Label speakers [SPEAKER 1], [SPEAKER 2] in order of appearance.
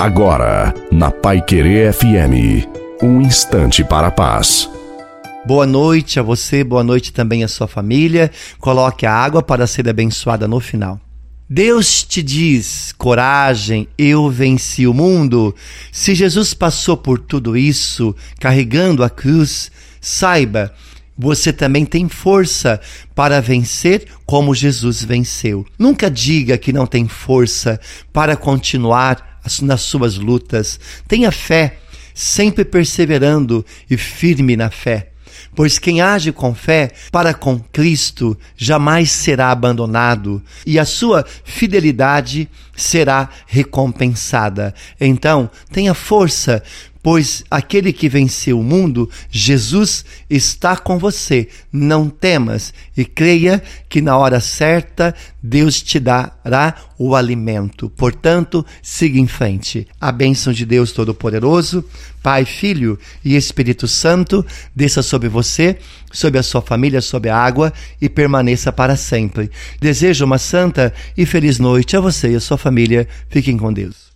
[SPEAKER 1] Agora, na Pai Querer FM, um instante para a paz.
[SPEAKER 2] Boa noite a você, boa noite também à sua família. Coloque a água para ser abençoada no final. Deus te diz: coragem, eu venci o mundo. Se Jesus passou por tudo isso, carregando a cruz, saiba, você também tem força para vencer como Jesus venceu. Nunca diga que não tem força para continuar nas suas lutas. Tenha fé, sempre perseverando e firme na fé. Pois quem age com fé para com Cristo jamais será abandonado e a sua fidelidade será recompensada. Então, tenha força, pois aquele que venceu o mundo, Jesus, está com você. Não temas e creia que na hora certa Deus te dará o alimento. Portanto, siga em frente. A bênção de Deus Todo-Poderoso, Pai, Filho e Espírito Santo, desça sobre você, sobre a sua família, sobre a água e permaneça para sempre. Desejo uma santa e feliz noite a você e a sua família. Fiquem com Deus.